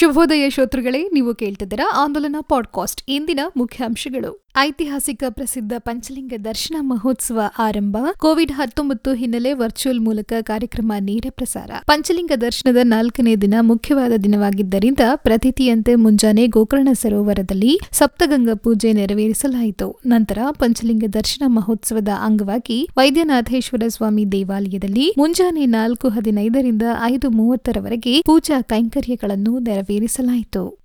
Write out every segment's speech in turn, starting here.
ಶುಭೋದಯ ಶ್ರೋತೃಗಳೇ, ನೀವು ಕೇಳ್ತಿದ್ದೀರಾ ಆಂದೋಲನ ಪಾಡ್ಕಾಸ್ಟ್. ಇಂದಿನ ಮುಖ್ಯಾಂಶಗಳು. ಐತಿಹಾಸಿಕ ಪ್ರಸಿದ್ಧ ಪಂಚಲಿಂಗ ದರ್ಶನ ಮಹೋತ್ಸವ ಆರಂಭ. ಕೋವಿಡ್ ಹತ್ತೊಂಬತ್ತು ಹಿನ್ನೆಲೆ ವರ್ಚುವಲ್ ಮೂಲಕ ಕಾರ್ಯಕ್ರಮ ನೇರ ಪ್ರಸಾರ. ಪಂಚಲಿಂಗ ದರ್ಶನದ ನಾಲ್ಕನೇ ದಿನ ಮುಖ್ಯವಾದ ದಿನವಾಗಿದ್ದರಿಂದ ಪ್ರತಿಥಿಯಂತೆ ಮುಂಜಾನೆ ಗೋಕರ್ಣ ಸರೋವರದಲ್ಲಿ ಸಪ್ತಗಂಗಾ ಪೂಜೆ ನೆರವೇರಿಸಲಾಯಿತು. ನಂತರ ಪಂಚಲಿಂಗ ದರ್ಶನ ಮಹೋತ್ಸವದ ಅಂಗವಾಗಿ ವೈದ್ಯನಾಥೇಶ್ವರ ಸ್ವಾಮಿ ದೇವಾಲಯದಲ್ಲಿ ಮುಂಜಾನೆ ನಾಲ್ಕು ಹದಿನೈದರಿಂದ ಐದು ಮೂವತ್ತರವರೆಗೆ ಪೂಜಾ ಕೈಂಕರ್ಯಗಳನ್ನು ನೆರವೇರಿಸಲಾಯಿತು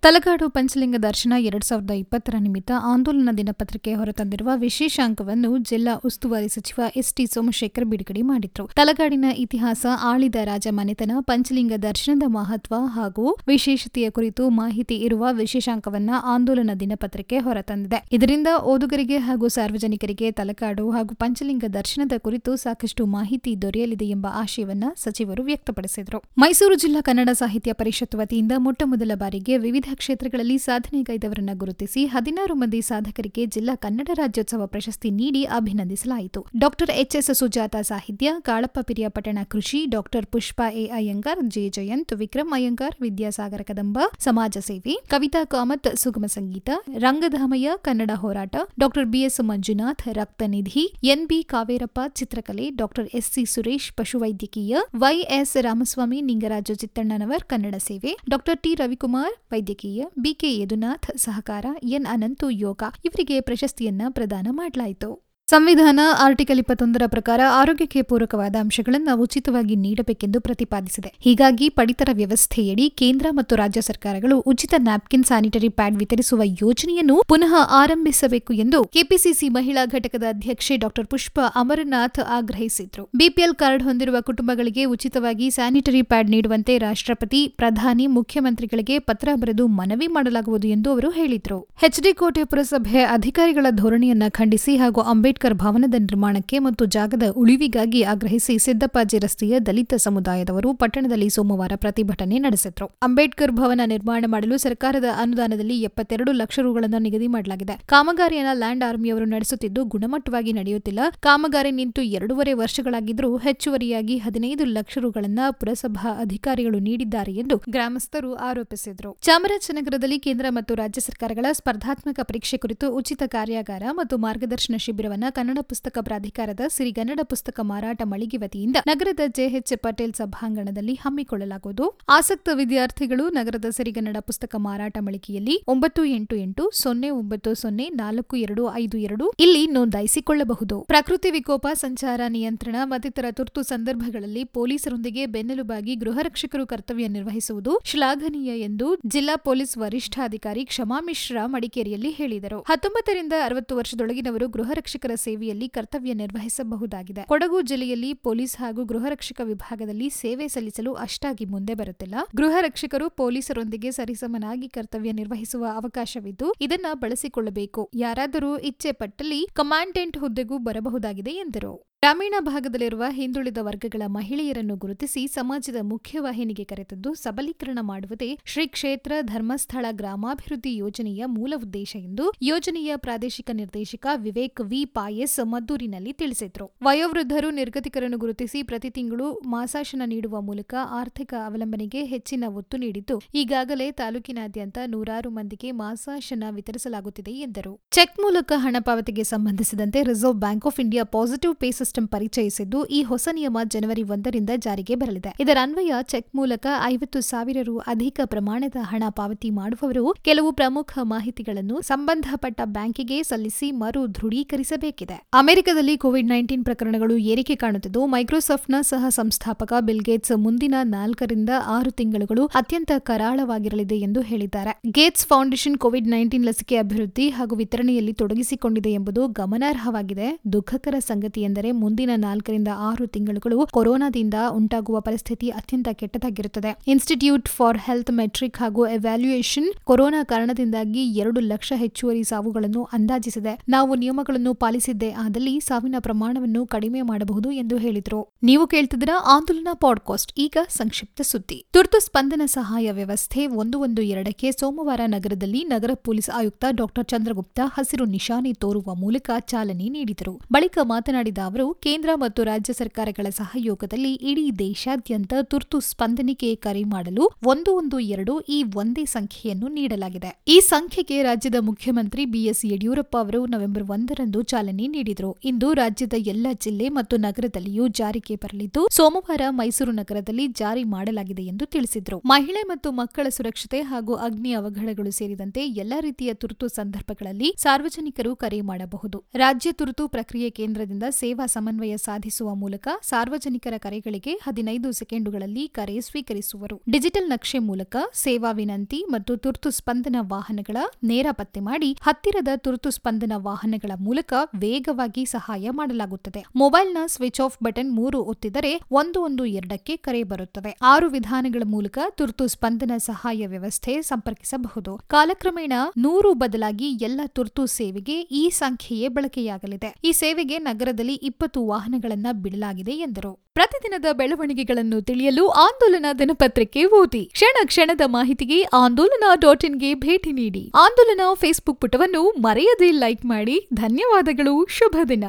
ತಲಕಾಡು ಪಂಚಲಿಂಗ ದರ್ಶನ ಎರಡ್ ಸಾವಿರದ ಇಪ್ಪತ್ತರ ನಿಮಿತ್ತ ಆಂದೋಲನ ದಿನಪತ್ರಿಕೆ ಹೊರತಂದಿರುವ ವಿಶೇಷಾಂಕವನ್ನು ಜಿಲ್ಲಾ ಉಸ್ತುವಾರಿ ಸಚಿವ ಎಸ್ಟಿ ಸೋಮಶೇಖರ್ ಬಿಡುಗಡೆ ಮಾಡಿದ್ರು. ತಲಕಾಡಿನ ಇತಿಹಾಸ, ಆಳಿದ ರಾಜ ಮನೆತನ, ಪಂಚಲಿಂಗ ದರ್ಶನದ ಮಹತ್ವ ಹಾಗೂ ವಿಶೇಷತೆಯ ಕುರಿತು ಮಾಹಿತಿ ಇರುವ ವಿಶೇಷಾಂಕವನ್ನ ಆಂದೋಲನ ದಿನಪತ್ರಿಕೆ ಹೊರತಂದಿದೆ. ಇದರಿಂದ ಓದುಗರಿಗೆ ಹಾಗೂ ಸಾರ್ವಜನಿಕರಿಗೆ ತಲಕಾಡು ಹಾಗೂ ಪಂಚಲಿಂಗ ದರ್ಶನದ ಕುರಿತು ಸಾಕಷ್ಟು ಮಾಹಿತಿ ದೊರೆಯಲಿದೆ ಎಂಬ ಆಶಯವನ್ನ ಸಚಿವರು ವ್ಯಕ್ತಪಡಿಸಿದರು. ಮೈಸೂರು ಜಿಲ್ಲಾ ಕನ್ನಡ ಸಾಹಿತ್ಯ ಪರಿಷತ್ ವತಿಯಿಂದ ಬಾರಿಗೆ ವಿವಿಧ ಕ್ಷೇತ್ರಗಳಲ್ಲಿ ಸಾಧನೆಗೈದವರನ್ನ ಗುರುತಿಸಿ ಹದಿನಾರು ಮಂದಿ ಸಾಧಕರಿಗೆ ಜಿಲ್ಲಾ ಕನ್ನಡ ರಾಜ್ಯೋತ್ಸವ ಪ್ರಶಸ್ತಿ ನೀಡಿ ಅಭಿನಂದಿಸಲಾಯಿತು. ಡಾಕ್ಟರ್ ಎಚ್ಎಸ್ ಸುಜಾತ ಸಾಹಿತ್ಯ, ಕಾಳಪ್ಪ ಪಿರಿಯಾಪಟ್ಟಣ ಕೃಷಿ, doctor Pushpa A Iyengar, J Jayanth, Vikram Iyengar, Vidyasagar Kadamba, ಸಮಾಜ ಸೇವೆ, ಕವಿತಾ ಕಾಮತ್, ಸುಗಮ ಸಂಗೀತ, ರಂಗಧಾಮಯ್ಯ, ಕನ್ನಡ ಹೋರಾಟ, ಡಾಕ್ಟರ್ ಬಿಎಸ್ ಮಂಜುನಾಥ್ ರಕ್ತನಿಧಿ ಎನ್ಬಿ ಕಾವೇರಪ್ಪ ಚಿತ್ರಕಲೆ, ಡಾಕ್ಟರ್ ಎಸ್ಸಿ ಸುರೇಶ್ ಪಶುವೈದ್ಯಕೀಯ ವೈಎಸ್ ರಾಮಸ್ವಾಮಿ, ನಿಂಗರಾಜು ಚಿತ್ತಣ್ಣನವರ್ ಕನ್ನಡ ಸೇವೆ, ಡಾಕ್ಟರ್ ಟಿ ರವಿಕುಮಾರ್ ವೈದ್ಯಕೀಯ ಬಿಕೆ ಯದುನಾಥ್ ಸಹಕಾರ ಎನ್ ಅನಂತು ಯೋಗ ಇವರಿಗೆ ಪ್ರಶಸ್ತಿಯನ್ನ ಪ್ರದಾನ ಮಾಡಲಾಯಿತು. ಸಂವಿಧಾನ ಆರ್ಟಿಕಲ್ ಇಪ್ಪತ್ತೊಂದರ ಪ್ರಕಾರ ಆರೋಗ್ಯಕ್ಕೆ ಪೂರಕವಾದ ಅಂಶಗಳನ್ನು ಉಚಿತವಾಗಿ ನೀಡಬೇಕೆಂದು ಪ್ರತಿಪಾದಿಸಿದೆ. ಹೀಗಾಗಿ ಪಡಿತರ ವ್ಯವಸ್ಥೆಯಡಿ ಕೇಂದ್ರ ಮತ್ತು ರಾಜ್ಯ ಸರ್ಕಾರಗಳು ಉಚಿತ ನ್ಯಾಪ್ಕಿನ್, ಸ್ಯಾನಿಟರಿ ಪ್ಯಾಡ್ ವಿತರಿಸುವ ಯೋಜನೆಯನ್ನು ಪುನಃ ಆರಂಭಿಸಬೇಕು ಎಂದು ಕೆಪಿಸಿಸಿ ಮಹಿಳಾ ಘಟಕದ ಅಧ್ಯಕ್ಷೆ ಡಾಕ್ಟರ್ ಪುಷ್ಪ ಅಮರನಾಥ್ ಆಗ್ರಹಿಸಿದ್ರು. ಬಿಪಿಎಲ್ ಕಾರ್ಡ್ ಹೊಂದಿರುವ ಕುಟುಂಬಗಳಿಗೆ ಉಚಿತವಾಗಿ ಸ್ಯಾನಿಟರಿ ಪ್ಯಾಡ್ ನೀಡುವಂತೆ ರಾಷ್ಟ್ರಪತಿ, ಪ್ರಧಾನಿ, ಮುಖ್ಯಮಂತ್ರಿಗಳಿಗೆ ಪತ್ರ ಬರೆದು ಮನವಿ ಮಾಡಲಾಗುವುದು ಎಂದು ಅವರು ಹೇಳಿದರು. ಹೆಚ್ಡಿ ಕೋಟೆ ಪುರಸಭೆ ಅಧಿಕಾರಿಗಳ ಧೋರಣೆಯನ್ನ ಖಂಡಿಸಿ ಹಾಗೂ ಅಂಬೇಡ್ಕರ್ ಭವನದ ನಿರ್ಮಾಣಕ್ಕೆ ಮತ್ತು ಜಾಗದ ಉಳಿವಿಗಾಗಿ ಆಗ್ರಹಿಸಿ ಸಿದ್ದಪ್ಪಾಜಿ ರಸ್ತೆಯ ದಲಿತ ಸಮುದಾಯದವರು ಪಟ್ಟಣದಲ್ಲಿ ಸೋಮವಾರ ಪ್ರತಿಭಟನೆ ನಡೆಸಿದ್ರು. ಅಂಬೇಡ್ಕರ್ ಭವನ ನಿರ್ಮಾಣ ಮಾಡಲು ಸರ್ಕಾರದ ಅನುದಾನದಲ್ಲಿ ಎಪ್ಪತ್ತೆರಡು ಲಕ್ಷ ರುಗಳನ್ನು ನಿಗದಿ ಮಾಡಲಾಗಿದೆ. ಕಾಮಗಾರಿಯನ್ನು ಲ್ಯಾಂಡ್ ಆರ್ಮಿಯವರು ನಡೆಸುತ್ತಿದ್ದು ಗುಣಮಟ್ಟವಾಗಿ ನಡೆಯುತ್ತಿಲ್ಲ. ಕಾಮಗಾರಿ ನಿಂತು ಎರಡೂವರೆ ವರ್ಷಗಳಾಗಿದ್ದರೂ ಹೆಚ್ಚುವರಿಯಾಗಿ ಹದಿನೈದು ಲಕ್ಷ ರುಗಳನ್ನ ಪುರಸಭಾ ಅಧಿಕಾರಿಗಳು ನೀಡಿದ್ದಾರೆ ಎಂದು ಗ್ರಾಮಸ್ಥರು ಆರೋಪಿಸಿದರು. ಚಾಮರಾಜನಗರದಲ್ಲಿ ಕೇಂದ್ರ ಮತ್ತು ರಾಜ್ಯ ಸರ್ಕಾರಗಳ ಸ್ಪರ್ಧಾತ್ಮಕ ಪರೀಕ್ಷೆ ಕುರಿತು ಉಚಿತ ಕಾರ್ಯಾಗಾರ ಮತ್ತು ಮಾರ್ಗದರ್ಶನ ಶಿಬಿರವನ್ನು ಕನ್ನಡ ಪುಸ್ತಕ ಪ್ರಾಧಿಕಾರದ ಸಿರಿಗನ್ನಡ ಪುಸ್ತಕ ಮಾರಾಟ ಮಳಿಗೆ ವತಿಯಿಂದ ನಗರದ ಜೆಎಚ್ ಪಟೇಲ್ ಸಭಾಂಗಣದಲ್ಲಿ ಹಮ್ಮಿಕೊಳ್ಳಲಾಗುವುದು. ಆಸಕ್ತ ವಿದ್ಯಾರ್ಥಿಗಳು ನಗರದ ಸಿರಿಗನ್ನಡ ಪುಸ್ತಕ ಮಾರಾಟ ಮಳಿಗೆಯಲ್ಲಿ ಒಂಬತ್ತು ಎಂಟು ಎಂಟು ಸೊನ್ನೆ ಒಂಬತ್ತು ಸೊನ್ನೆ ನಾಲ್ಕು ಎರಡು ಐದು ಎರಡು ಇಲ್ಲಿ ನೋಂದಾಯಿಸಿಕೊಳ್ಳಬಹುದು. ಪ್ರಕೃತಿ ವಿಕೋಪ ಸಂಚಾರ ನಿಯಂತ್ರಣ ಮತ್ತಿತರ ತುರ್ತು ಸಂದರ್ಭಗಳಲ್ಲಿ ಪೊಲೀಸರೊಂದಿಗೆ ಬೆನ್ನೆಲುಬಾಗಿ ಗೃಹರಕ್ಷಕರು ಕರ್ತವ್ಯ ನಿರ್ವಹಿಸುವುದು ಶ್ಲಾಘನೀಯ ಎಂದು ಜಿಲ್ಲಾ ಪೊಲೀಸ್ ವರಿಷ್ಠಾಧಿಕಾರಿ ಕ್ಷಮಾ ಮಿಶ್ರಾ ಮಡಿಕೇರಿಯಲ್ಲಿ ಹೇಳಿದರು. ಹತ್ತೊಂಬತ್ತರಿಂದ ಅರವತ್ತು ವರ್ಷದೊಳಗಿನವರು ಗೃಹ ರಕ್ಷಕರ ಸೇವೆಯಲ್ಲಿ ಕರ್ತವ್ಯ ನಿರ್ವಹಿಸಬಹುದಾಗಿದೆ. ಕೊಡಗು ಜಿಲ್ಲೆಯಲ್ಲಿ ಪೊಲೀಸ್ ಹಾಗೂ ಗೃಹ ರಕ್ಷಕ ವಿಭಾಗದಲ್ಲಿ ಸೇವೆ ಸಲ್ಲಿಸಲು ಅಷ್ಟಾಗಿ ಮುಂದೆ ಬರುತ್ತಿಲ್ಲ. ಗೃಹ ರಕ್ಷಕರು ಪೊಲೀಸರೊಂದಿಗೆ ಸರಿಸಮನಾಗಿ ಕರ್ತವ್ಯ ನಿರ್ವಹಿಸುವ ಅವಕಾಶವಿದ್ದು, ಇದನ್ನ ಬಳಸಿಕೊಳ್ಳಬೇಕು. ಯಾರಾದರೂ ಇಚ್ಛೆ ಪಟ್ಟಲ್ಲಿ ಕಮಾಂಡೆಂಟ್ ಹುದ್ದೆಗೂ ಬರಬಹುದಾಗಿದೆ ಎಂದರು. ಗ್ರಾಮೀಣ ಭಾಗದಲ್ಲಿರುವ ಹಿಂದುಳಿದ ವರ್ಗಗಳ ಮಹಿಳೆಯರನ್ನು ಗುರುತಿಸಿ ಸಮಾಜದ ಮುಖ್ಯವಾಹಿನಿಗೆ ಕರೆತಂದು ಸಬಲೀಕರಣ ಮಾಡುವುದೇ ಶ್ರೀ ಕ್ಷೇತ್ರ ಧರ್ಮಸ್ಥಳ ಗ್ರಾಮಾಭಿವೃದ್ಧಿ ಯೋಜನೆಯ ಮೂಲ ಉದ್ದೇಶ ಎಂದು ಯೋಜನೆಯ ಪ್ರಾದೇಶಿಕ ನಿರ್ದೇಶಕ ವಿವೇಕ್ ವಿ. ಪಾಯಸ್ ಮದ್ದೂರಿನಲ್ಲಿ ತಿಳಿಸಿದರು. ವಯೋವೃದ್ಧರು, ನಿರ್ಗತಿಕರನ್ನು ಗುರುತಿಸಿ ಪ್ರತಿ ತಿಂಗಳು ಮಾಸಾಶನ ನೀಡುವ ಮೂಲಕ ಆರ್ಥಿಕ ಅವಲಂಬನೆಗೆ ಹೆಚ್ಚಿನ ಒತ್ತು ನೀಡಿದ್ದು, ಈಗಾಗಲೇ ತಾಲೂಕಿನಾದ್ಯಂತ ನೂರಾರು ಮಂದಿಗೆ ಮಾಸಾಶನ ವಿತರಿಸಲಾಗುತ್ತಿದೆ ಎಂದರು. ಚೆಕ್ ಮೂಲಕ ಹಣ ಪಾವತಿಗೆ ಸಂಬಂಧಿಸಿದಂತೆ reserve bank of India positive pay system ಪರಿಚಯಿಸಿದ್ದು ಈ ಹೊಸ ನಿಯಮ ಜನವರಿ ಒಂದರಿಂದ ಜಾರಿಗೆ ಬರಲಿದೆ. ಇದರ ಅನ್ವಯ ಚೆಕ್ ಮೂಲಕ ಐವತ್ತು ಸಾವಿರ ರು ಅಧಿಕ ಪ್ರಮಾಣದ ಹಣ ಪಾವತಿ ಮಾಡುವವರು ಕೆಲವು ಪ್ರಮುಖ ಮಾಹಿತಿಗಳನ್ನು ಸಂಬಂಧಪಟ್ಟ ಬ್ಯಾಂಕಿಗೆ ಸಲ್ಲಿಸಿ ಮರು ದೃಢೀಕರಿಸಬೇಕಿದೆ. ಅಮೆರಿಕದಲ್ಲಿ ಕೋವಿಡ್ ನೈನ್ಟೀನ್ ಪ್ರಕರಣಗಳು ಏರಿಕೆ ಕಾಣುತ್ತಿದ್ದು, ಮೈಕ್ರೋಸಾಫ್ಟ್ನ ಸಹ ಸಂಸ್ಥಾಪಕ ಬಿಲ್ ಗೇಟ್ಸ್ ಮುಂದಿನ ನಾಲ್ಕರಿಂದ ಆರು ತಿಂಗಳುಗಳು ಅತ್ಯಂತ ಕರಾಳವಾಗಿರಲಿದೆ ಎಂದು ಹೇಳಿದ್ದಾರೆ. ಗೇಟ್ಸ್ ಫೌಂಡೇಶನ್ ಕೋವಿಡ್ ನೈನ್ಟೀನ್ ಲಸಿಕೆ ಅಭಿವೃದ್ಧಿ ಹಾಗೂ ವಿತರಣೆಯಲ್ಲಿ ತೊಡಗಿಸಿಕೊಂಡಿದೆ ಎಂಬುದು ಗಮನಾರ್ಹವಾಗಿದೆ. ದುಃಖಕರ ಸಂಗತಿ ಎಂದರೆ ಮುಂದಿನ ನಾಲ್ಕರಿಂದ ಆರು ತಿಂಗಳುಗಳು ಕೊರೋನಾದಿಂದ ಉಂಟಾಗುವ ಪರಿಸ್ಥಿತಿ ಅತ್ಯಂತ ಕೆಟ್ಟದಾಗಿರುತ್ತದೆ. ಇನ್ಸ್ಟಿಟ್ಯೂಟ್ ಫಾರ್ ಹೆಲ್ತ್ ಮೆಟ್ರಿಕ್ ಹಾಗೂ ಎವ್ಯಾಲ್ಯೂಯೇಷನ್ ಕೊರೋನಾ ಕಾರಣದಿಂದಾಗಿ ಎರಡು ಲಕ್ಷ ಹೆಚ್ಚುವರಿ ಸಾವುಗಳನ್ನು ಅಂದಾಜಿಸಿದೆ. ನಾವು ನಿಯಮಗಳನ್ನು ಪಾಲಿಸಿದ್ದೇ ಆದಲ್ಲಿ ಸಾವಿನ ಪ್ರಮಾಣವನ್ನು ಕಡಿಮೆ ಮಾಡಬಹುದು ಎಂದು ಹೇಳಿದರು. ನೀವು ಕೇಳ್ತಿದ್ರ ಆಂದೋಲನ ಪಾಡ್ಕಾಸ್ಟ್. ಈಗ ಸಂಕ್ಷಿಪ್ತ ಸುದ್ದಿ. ತುರ್ತು ಸ್ಪಂದನ ಸಹಾಯ ವ್ಯವಸ್ಥೆ ಒಂದು ಒಂದು ಎರಡಕ್ಕೆ ಸೋಮವಾರ ನಗರದಲ್ಲಿ ನಗರ ಪೊಲೀಸ್ ಆಯುಕ್ತ ಡಾಕ್ಟರ್ ಚಂದ್ರಗುಪ್ತ ಹಸಿರು ನಿಶಾನೆ ತೋರುವ ಮೂಲಕ ಚಾಲನೆ ನೀಡಿದರು. ಬಳಿಕ ಮಾತನಾಡಿದ ಅವರು ಅವರು ಕೇಂದ್ರ ಮತ್ತು ರಾಜ್ಯ ಸರ್ಕಾರಗಳ ಸಹಯೋಗದಲ್ಲಿ ಇಡೀ ದೇಶಾದ್ಯಂತ ತುರ್ತು ಸ್ಪಂದನಿಕೆ ಕರೆ ಮಾಡಲು ಒಂದು ಒಂದು ಎರಡು ಈ ಒಂದೇ ಸಂಖ್ಯೆಯನ್ನು ನೀಡಲಾಗಿದೆ. ಈ ಸಂಖ್ಯೆಗೆ ರಾಜ್ಯದ ಮುಖ್ಯಮಂತ್ರಿ ಬಿಎಸ್ ಯಡಿಯೂರಪ್ಪ ಅವರು ನವೆಂಬರ್ ಒಂದರಂದು ಚಾಲನೆ ನೀಡಿದರು. ಇಂದು ರಾಜ್ಯದ ಎಲ್ಲ ಜಿಲ್ಲೆ ಮತ್ತು ನಗರದಲ್ಲಿಯೂ ಜಾರಿಗೆ ಬರಲಿದ್ದು, ಸೋಮವಾರ ಮೈಸೂರು ನಗರದಲ್ಲಿ ಜಾರಿ ಮಾಡಲಾಗಿದೆ ಎಂದು ತಿಳಿಸಿದರು. ಮಹಿಳೆ ಮತ್ತು ಮಕ್ಕಳ ಸುರಕ್ಷತೆ ಹಾಗೂ ಅಗ್ನಿ ಅವಘಡಗಳು ಸೇರಿದಂತೆ ಎಲ್ಲಾ ರೀತಿಯ ತುರ್ತು ಸಂದರ್ಭಗಳಲ್ಲಿ ಸಾರ್ವಜನಿಕರು ಕರೆ ಮಾಡಬಹುದು. ರಾಜ್ಯ ತುರ್ತು ಪ್ರಕ್ರಿಯೆ ಕೇಂದ್ರದಿಂದ ಸೇವಾ ಸಮನ್ವಯ ಸಾಧಿಸುವ ಮೂಲಕ ಸಾರ್ವಜನಿಕರ ಕರೆಗಳಿಗೆ ಹದಿನೈದು ಸೆಕೆಂಡುಗಳಲ್ಲಿ ಕರೆ ಸ್ವೀಕರಿಸುವರು. ಡಿಜಿಟಲ್ ನಕ್ಷೆ ಮೂಲಕ ಸೇವಾ ವಿನಂತಿ ಮತ್ತು ತುರ್ತು ಸ್ಪಂದನ ವಾಹನಗಳ ನೇರ ಪತ್ತೆ ಮಾಡಿ ಹತ್ತಿರದ ತುರ್ತು ಸ್ಪಂದನ ವಾಹನಗಳ ಮೂಲಕ ವೇಗವಾಗಿ ಸಹಾಯ ಮಾಡಲಾಗುತ್ತದೆ. ಮೊಬೈಲ್ನ ಸ್ವಿಚ್ ಆಫ್ ಬಟನ್ ಮೂರು ಒತ್ತಿದರೆ ಒಂದು ಒಂದು ಎರಡಕ್ಕೆ ಕರೆ ಬರುತ್ತದೆ ಆರು ವಿಧಾನಗಳ ಮೂಲಕ ತುರ್ತು ಸ್ಪಂದನ ಸಹಾಯ ವ್ಯವಸ್ಥೆ ಸಂಪರ್ಕಿಸಬಹುದು. ಕಾಲಕ್ರಮೇಣ ನೂರು ಬದಲಾಗಿ ಎಲ್ಲ ತುರ್ತು ಸೇವೆಗೆ ಈ ಸಂಖ್ಯೆಯೇ ಬಳಕೆಯಾಗಲಿದೆ. ಈ ಸೇವೆಗೆ ನಗರದಲ್ಲಿ ಇಪ್ಪತ್ತು ವಾಹನಗಳನ್ನು ಬಿಡಲಾಗಿದೆ ಎಂದರು. ಪ್ರತಿದಿನದ ಬೆಳವಣಿಗೆಗಳನ್ನು ತಿಳಿಯಲು ಆಂದೋಲನ ದಿನಪತ್ರಿಕೆ ಓದಿ. ಕ್ಷಣ ಕ್ಷಣದ ಮಾಹಿತಿಗೆ ಆಂದೋಲನ ಡಾಟ್ ಇನ್ಗೆ ಭೇಟಿ ನೀಡಿ. ಆಂದೋಲನ ಫೇಸ್ಬುಕ್ ಪುಟವನ್ನು ಮರೆಯದೆ ಲೈಕ್ ಮಾಡಿ. ಧನ್ಯವಾದಗಳು. ಶುಭ ದಿನ.